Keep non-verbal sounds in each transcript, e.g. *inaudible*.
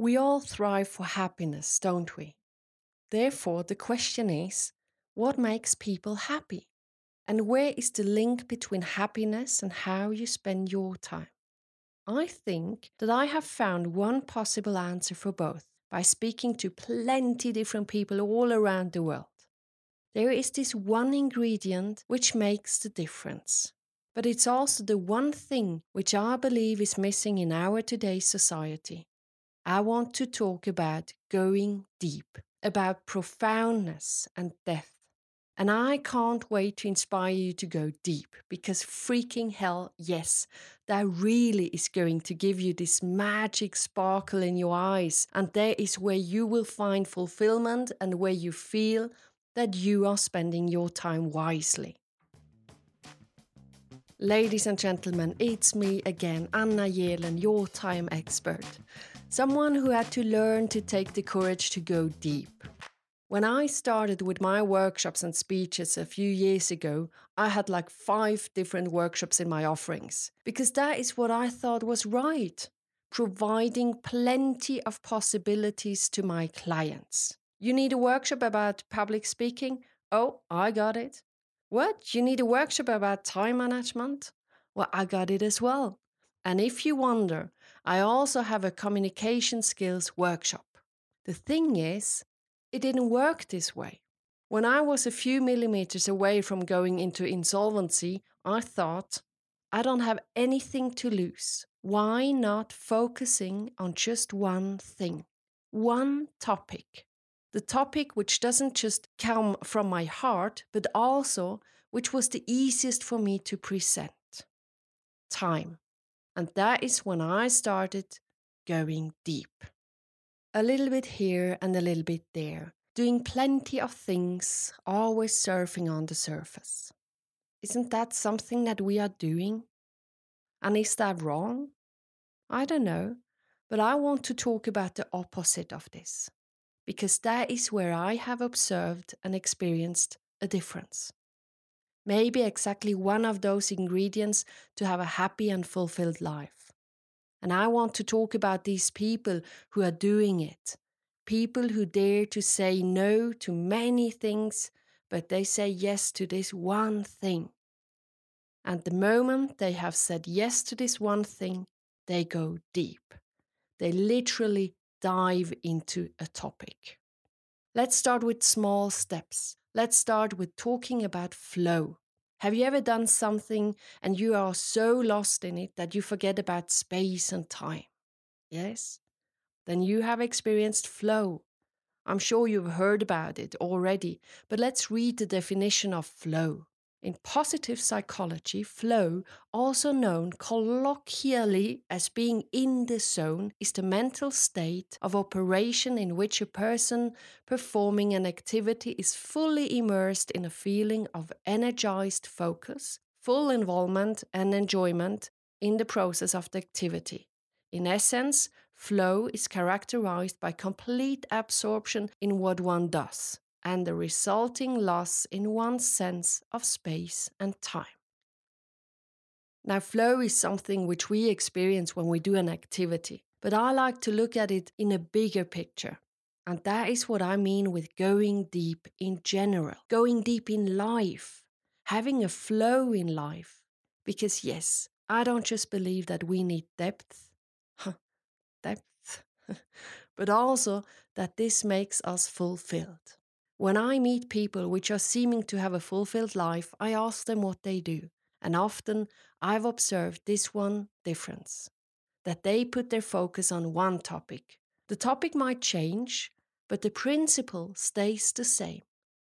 We all thrive for happiness, don't we? Therefore, the question is what makes people happy? And where is the link between happiness and how you spend your time? I think that I have found one possible answer for both by speaking to plenty different people all around the world. There is this one ingredient which makes the difference. But it's also the one thing which I believe is missing in our today's society. I want to talk about going deep, about profoundness and depth. And I can't wait to inspire you to go deep because freaking hell, yes, that really is going to give you this magic sparkle in your eyes. And there is where you will find fulfillment and where you feel that you are spending your time wisely. Ladies and gentlemen, it's me again, Anna Yelen, your time expert. Someone who had to learn to take the courage to go deep. When I started with my workshops and speeches a few years ago, I had like five different workshops in my offerings because that is what I thought was right, providing plenty of possibilities to my clients. You need a workshop about public speaking? Oh, I got it. What? You need a workshop about time management? Well, I got it as well. And if you wonder, I also have a communication skills workshop. The thing is, it didn't work this way. When I was a few millimeters away from going into insolvency, I thought, I don't have anything to lose. Why not focusing on just one thing, one topic? the topic which doesn't just come from my heart, but also which was the easiest for me to present time. And that is when I started going deep. A little bit here and a little bit there, doing plenty of things, always surfing on the surface. Isn't that something that we are doing? And is that wrong? I don't know, but I want to talk about the opposite of this because that is where I have observed and experienced a difference. Maybe exactly one of those ingredients to have a happy and fulfilled life. And I want to talk about these people who are doing it. People who dare to say no to many things, but they say yes to this one thing. And the moment they have said yes to this one thing, they go deep. They literally dive into a topic. Let's start with small steps. Let's start with talking about flow. Have you ever done something and you are so lost in it that you forget about space and time? Yes? Then you have experienced flow. I'm sure you've heard about it already, but let's read the definition of flow. In positive psychology, flow, also known colloquially as being in the zone, is the mental state of operation in which a person performing an activity is fully immersed in a feeling of energized focus, full involvement, and enjoyment in the process of the activity. In essence, flow is characterized by complete absorption in what one does and the resulting loss in one's sense of space and time. Now, flow is something which we experience when we do an activity, but I like to look at it in a bigger picture. And that is what I mean with going deep in general, going deep in life, having a flow in life. Because, yes, I don't just believe that we need depth, *laughs* depth, *laughs* but also that this makes us fulfilled. When I meet people which are seeming to have a fulfilled life, I ask them what they do. And often I've observed this one difference that they put their focus on one topic. The topic might change, but the principle stays the same.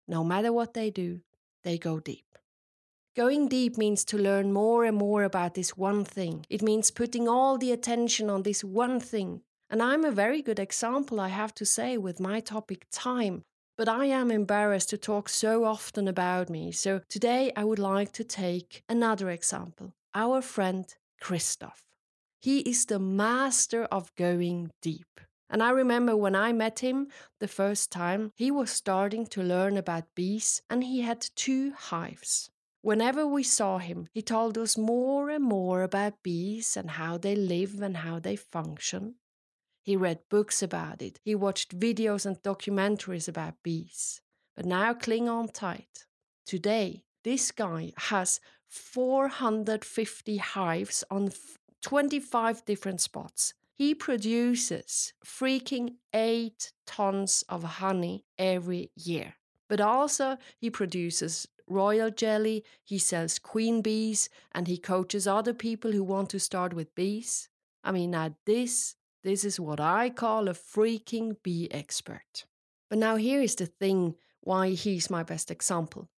No matter what they do, they go deep. Going deep means to learn more and more about this one thing. It means putting all the attention on this one thing. And I'm a very good example, I have to say, with my topic time. But I am embarrassed to talk so often about me, so today I would like to take another example our friend Christoph. He is the master of going deep. And I remember when I met him the first time, he was starting to learn about bees and he had two hives. Whenever we saw him, he told us more and more about bees and how they live and how they function. He read books about it. He watched videos and documentaries about bees. But now cling on tight. Today, this guy has 450 hives on 25 different spots. He produces freaking 8 tons of honey every year. But also, he produces royal jelly, he sells queen bees, and he coaches other people who want to start with bees. I mean, now this, this is what I call a freaking bee expert. But now here is the thing why he's my best example.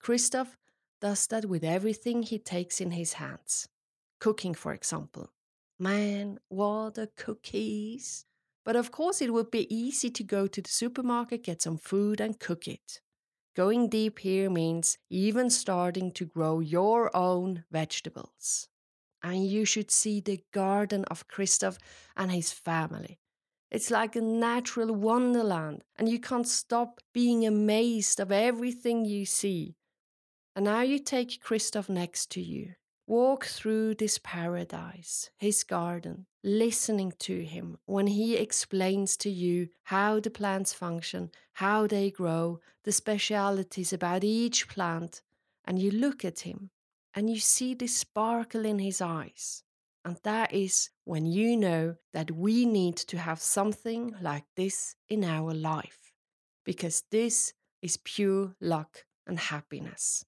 Christoph does that with everything he takes in his hands. Cooking, for example. Man, what a cookies! But of course, it would be easy to go to the supermarket, get some food, and cook it. Going deep here means even starting to grow your own vegetables. And you should see the garden of Christoph and his family. It's like a natural wonderland, and you can't stop being amazed of everything you see. And now you take Christoph next to you. Walk through this paradise, his garden, listening to him when he explains to you how the plants function, how they grow, the specialities about each plant, and you look at him and you see this sparkle in his eyes. And that is when you know that we need to have something like this in our life, because this is pure luck and happiness.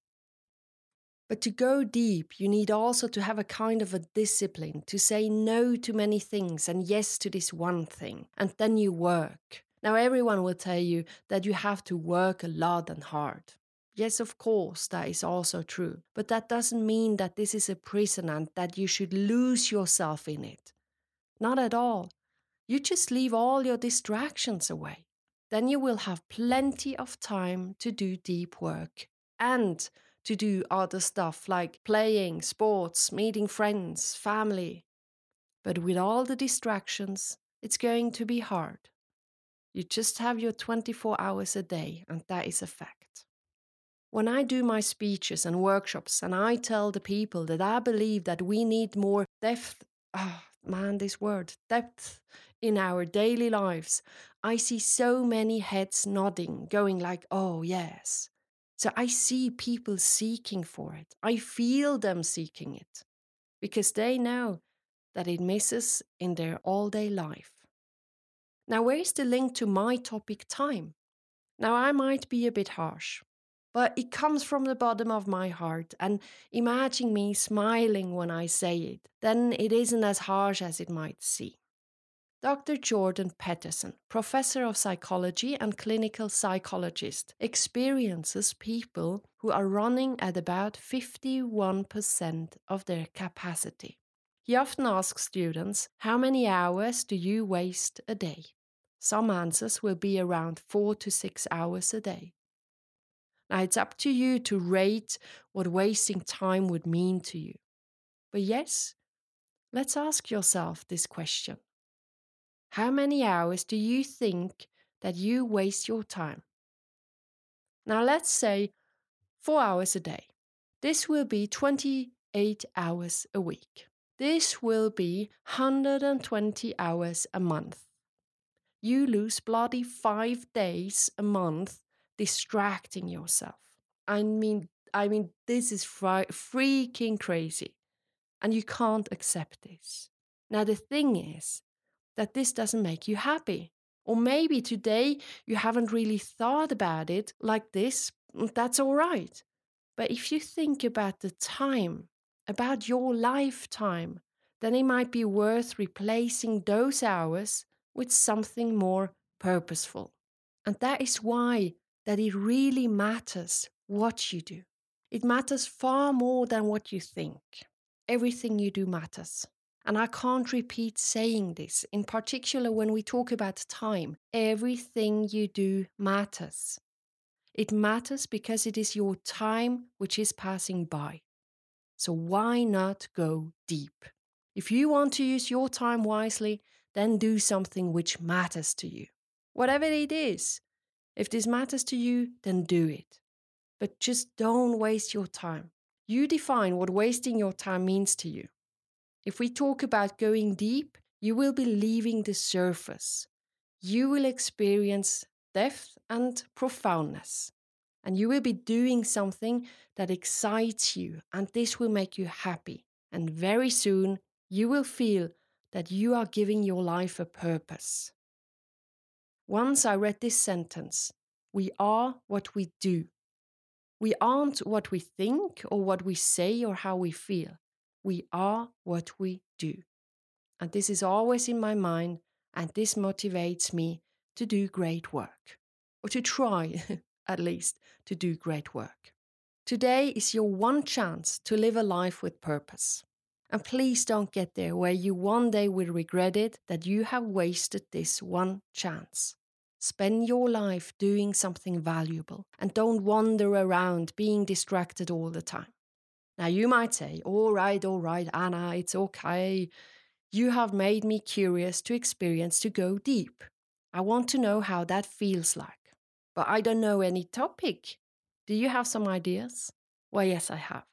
But to go deep, you need also to have a kind of a discipline to say no to many things and yes to this one thing, and then you work. Now, everyone will tell you that you have to work a lot and hard. Yes, of course, that is also true, but that doesn't mean that this is a prison and that you should lose yourself in it. Not at all. You just leave all your distractions away. Then you will have plenty of time to do deep work and to do other stuff like playing, sports, meeting friends, family. But with all the distractions, it's going to be hard. You just have your 24 hours a day, and that is a fact. When I do my speeches and workshops and I tell the people that I believe that we need more depth, oh man, this word, depth in our daily lives, I see so many heads nodding, going like, oh, yes. So I see people seeking for it. I feel them seeking it because they know that it misses in their all day life. Now, where is the link to my topic time? Now, I might be a bit harsh, but it comes from the bottom of my heart. And imagine me smiling when I say it, then it isn't as harsh as it might seem. Dr. Jordan Peterson, professor of psychology and clinical psychologist, experiences people who are running at about 51% of their capacity. He often asks students, How many hours do you waste a day? Some answers will be around four to six hours a day. Now, it's up to you to rate what wasting time would mean to you. But yes, let's ask yourself this question how many hours do you think that you waste your time? Now, let's say four hours a day. This will be 28 hours a week. This will be 120 hours a month. You lose bloody five days a month distracting yourself. I mean, I mean, this is fri- freaking crazy, and you can't accept this. Now, the thing is, that this doesn't make you happy. Or maybe today you haven't really thought about it like this, mm, that's all right. But if you think about the time, about your lifetime, then it might be worth replacing those hours with something more purposeful. And that is why that it really matters what you do. It matters far more than what you think. Everything you do matters. And I can't repeat saying this, in particular when we talk about time. Everything you do matters. It matters because it is your time which is passing by. So why not go deep? If you want to use your time wisely, then do something which matters to you. Whatever it is. If this matters to you, then do it. But just don't waste your time. You define what wasting your time means to you. If we talk about going deep, you will be leaving the surface. You will experience depth and profoundness. And you will be doing something that excites you, and this will make you happy. And very soon, you will feel that you are giving your life a purpose. Once I read this sentence We are what we do. We aren't what we think or what we say or how we feel. We are what we do. And this is always in my mind, and this motivates me to do great work, or to try, *laughs* at least, to do great work. Today is your one chance to live a life with purpose. And please don't get there where you one day will regret it that you have wasted this one chance. Spend your life doing something valuable and don't wander around being distracted all the time. Now, you might say, All right, all right, Anna, it's okay. You have made me curious to experience to go deep. I want to know how that feels like. But I don't know any topic. Do you have some ideas? Well, yes, I have.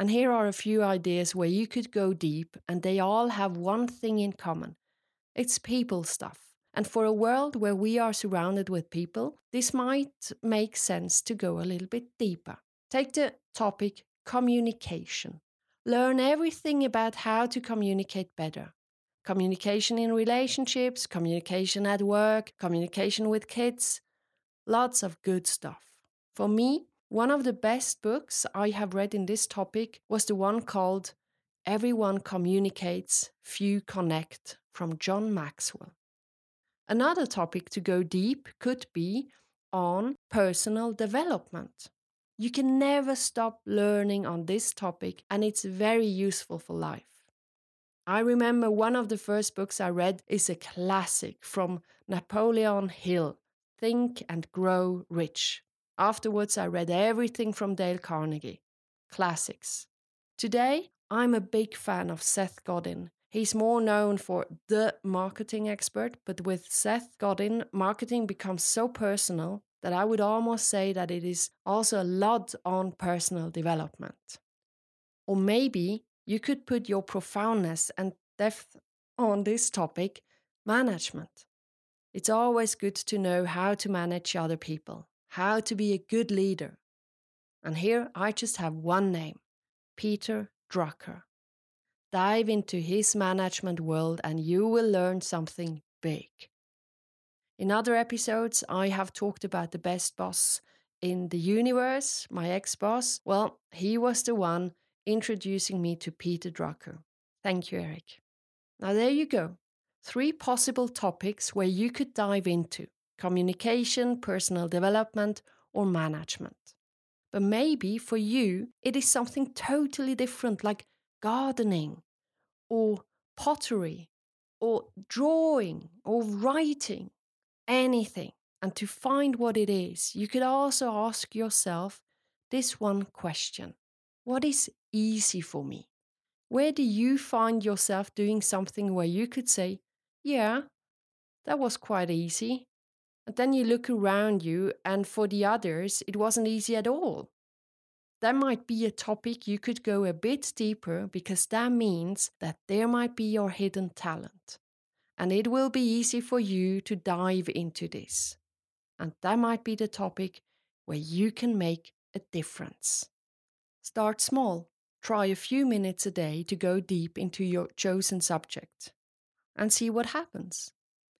And here are a few ideas where you could go deep, and they all have one thing in common it's people stuff. And for a world where we are surrounded with people, this might make sense to go a little bit deeper. Take the topic communication. Learn everything about how to communicate better. Communication in relationships, communication at work, communication with kids. Lots of good stuff. For me, one of the best books I have read in this topic was the one called Everyone Communicates, Few Connect from John Maxwell. Another topic to go deep could be on personal development. You can never stop learning on this topic, and it's very useful for life. I remember one of the first books I read is a classic from Napoleon Hill Think and Grow Rich. Afterwards, I read everything from Dale Carnegie, classics. Today, I'm a big fan of Seth Godin. He's more known for the marketing expert, but with Seth Godin, marketing becomes so personal that I would almost say that it is also a lot on personal development. Or maybe you could put your profoundness and depth on this topic management. It's always good to know how to manage other people how to be a good leader. And here I just have one name Peter Drucker. Dive into his management world and you will learn something big. In other episodes, I have talked about the best boss in the universe, my ex boss. Well, he was the one introducing me to Peter Drucker. Thank you, Eric. Now, there you go. Three possible topics where you could dive into communication, personal development, or management. But maybe for you, it is something totally different, like gardening, or pottery, or drawing, or writing, anything. And to find what it is, you could also ask yourself this one question What is easy for me? Where do you find yourself doing something where you could say, Yeah, that was quite easy, and then you look around you, and for the others, it wasn't easy at all. That might be a topic you could go a bit deeper because that means that there might be your hidden talent. And it will be easy for you to dive into this. And that might be the topic where you can make a difference. Start small. Try a few minutes a day to go deep into your chosen subject and see what happens.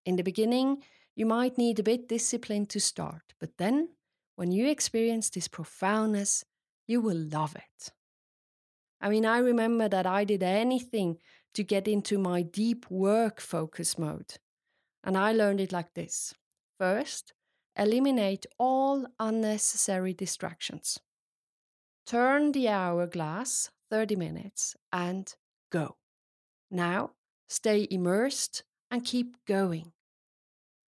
In the beginning, you might need a bit discipline to start, but then, when you experience this profoundness, you will love it. I mean, I remember that I did anything to get into my deep work focus mode. And I learned it like this First, eliminate all unnecessary distractions. Turn the hourglass 30 minutes and go. Now, stay immersed and keep going.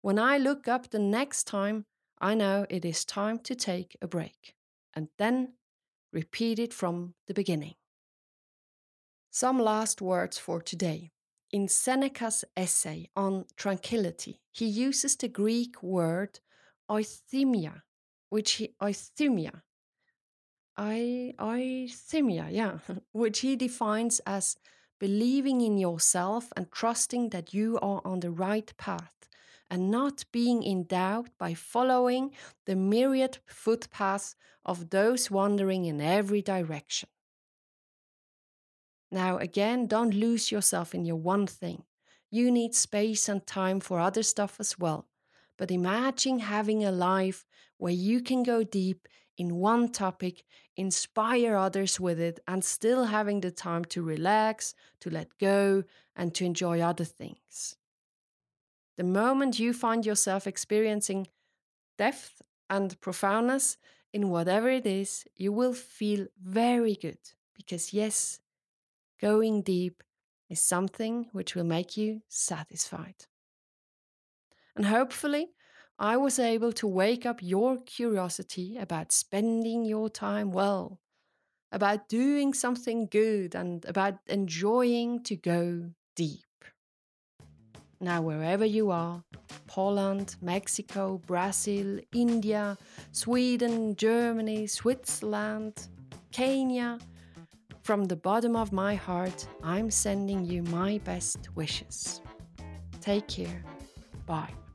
When I look up the next time, I know it is time to take a break, and then repeat it from the beginning. Some last words for today. In Seneca's essay on tranquility, he uses the Greek word euthymia, which he euthymia, I, euthymia, yeah, *laughs* which he defines as believing in yourself and trusting that you are on the right path and not being in doubt by following the myriad footpaths of those wandering in every direction. Now, again, don't lose yourself in your one thing. You need space and time for other stuff as well. But imagine having a life where you can go deep in one topic, inspire others with it, and still having the time to relax, to let go, and to enjoy other things. The moment you find yourself experiencing depth and profoundness in whatever it is, you will feel very good because, yes, going deep is something which will make you satisfied. And hopefully, I was able to wake up your curiosity about spending your time well, about doing something good, and about enjoying to go deep. Now, wherever you are Poland, Mexico, Brazil, India, Sweden, Germany, Switzerland, Kenya from the bottom of my heart, I'm sending you my best wishes. Take care. Bye.